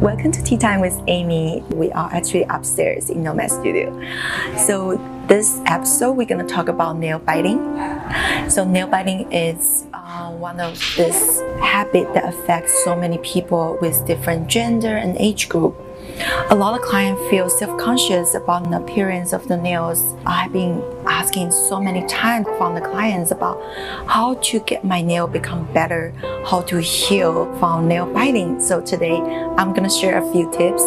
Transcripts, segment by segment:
Welcome to Tea Time with Amy. We are actually upstairs in Nomad Studio. So this episode, we're gonna talk about nail biting. So nail biting is uh, one of this habit that affects so many people with different gender and age group. A lot of clients feel self-conscious about the appearance of the nails. I've been asking so many times from the clients about how to get my nail become better, how to heal from nail biting. So today I'm gonna share a few tips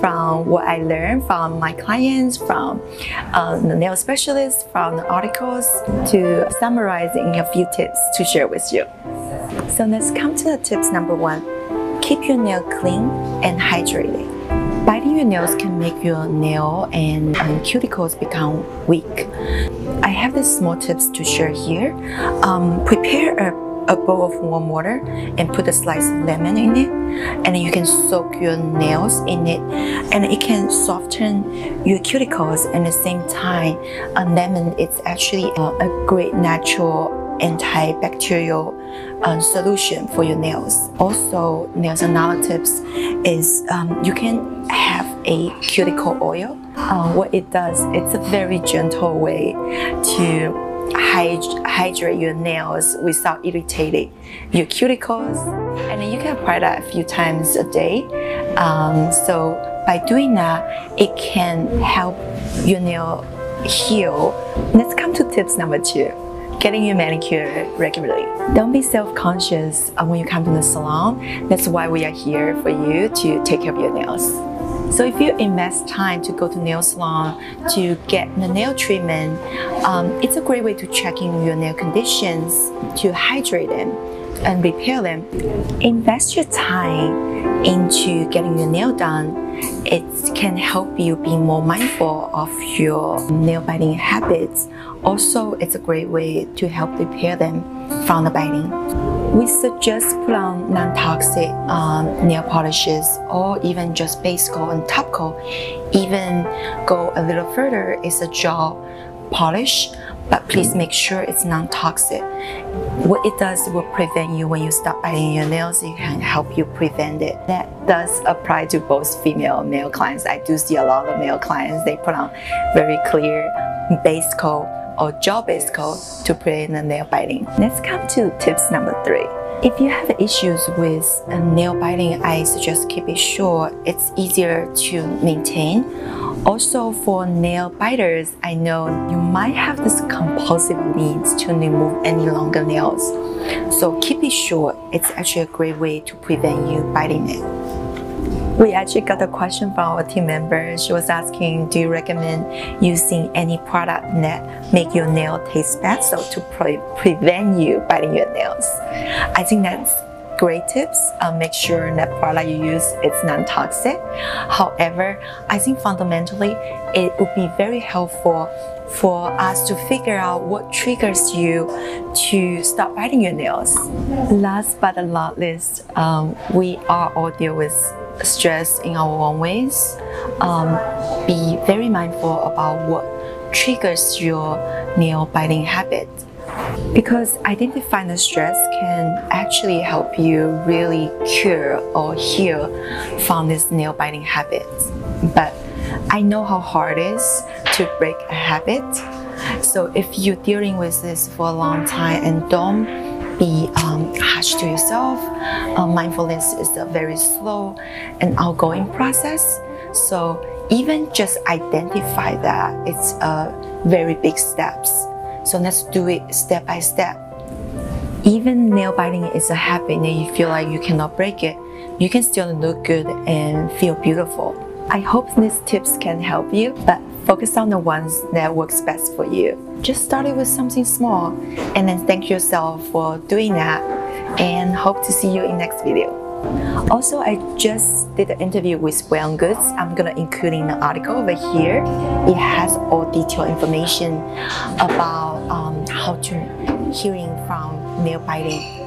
from what I learned from my clients, from um, the nail specialists, from the articles to summarize in a few tips to share with you. So let's come to the tips number one. Keep your nail clean and hydrated. Biting your nails can make your nail and um, cuticles become weak. I have these small tips to share here. Um, prepare a a bowl of warm water and put a slice of lemon in it and you can soak your nails in it and it can soften your cuticles and at the same time a lemon is actually a, a great natural antibacterial uh, solution for your nails. Also, there's another tips is um, you can have a cuticle oil. Uh, what it does, it's a very gentle way to hydrate your nails without irritating your cuticles. And you can apply that a few times a day. Um, so by doing that, it can help your nail heal. Let's come to tips number two getting your manicure regularly. Don't be self-conscious when you come to the salon. That's why we are here for you to take care of your nails. So if you invest time to go to nail salon to get the nail treatment, um, it's a great way to check in your nail conditions, to hydrate them and repair them. Invest your time into getting your nail done it can help you be more mindful of your nail biting habits. Also, it's a great way to help repair them from the biting. We suggest put on non-toxic um, nail polishes or even just base coat and top coat. Even go a little further is a gel polish but please make sure it's non-toxic. What it does will prevent you when you start biting your nails, it can help you prevent it. That does apply to both female and male clients. I do see a lot of male clients, they put on very clear base coat or gel base coat to prevent nail biting. Let's come to tips number three. If you have issues with nail biting, I suggest keep it short. It's easier to maintain also for nail biters, I know you might have this compulsive need to remove any longer nails. So keep it short. It's actually a great way to prevent you biting it. We actually got a question from our team member. She was asking, do you recommend using any product that make your nail taste bad so to pre prevent you biting your nails? I think that's great tips. Uh, make sure that product you use is non-toxic. However, I think fundamentally it would be very helpful for us to figure out what triggers you to stop biting your nails. Last but not least, um, we are all deal with stress in our own ways. Um, be very mindful about what triggers your nail biting habit because identifying the stress can actually help you really cure or heal from this nail biting habit. But I know how hard it is to break a habit. So if you're dealing with this for a long time and don't be um, harsh to yourself, uh, mindfulness is a very slow and outgoing process. So even just identify that it's a very big steps so let's do it step by step. Even nail biting is a habit and you feel like you cannot break it, you can still look good and feel beautiful. I hope these tips can help you, but focus on the ones that works best for you. Just start it with something small and then thank yourself for doing that and hope to see you in next video. Also, I just did an interview with Well Goods. I'm gonna include in the article over here. It has all detailed information about um, how to healing from nail biting.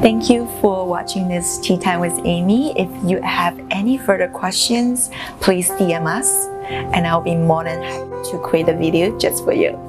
Thank you for watching this Tea Time with Amy. If you have any further questions, please DM us and I'll be more than happy to create a video just for you.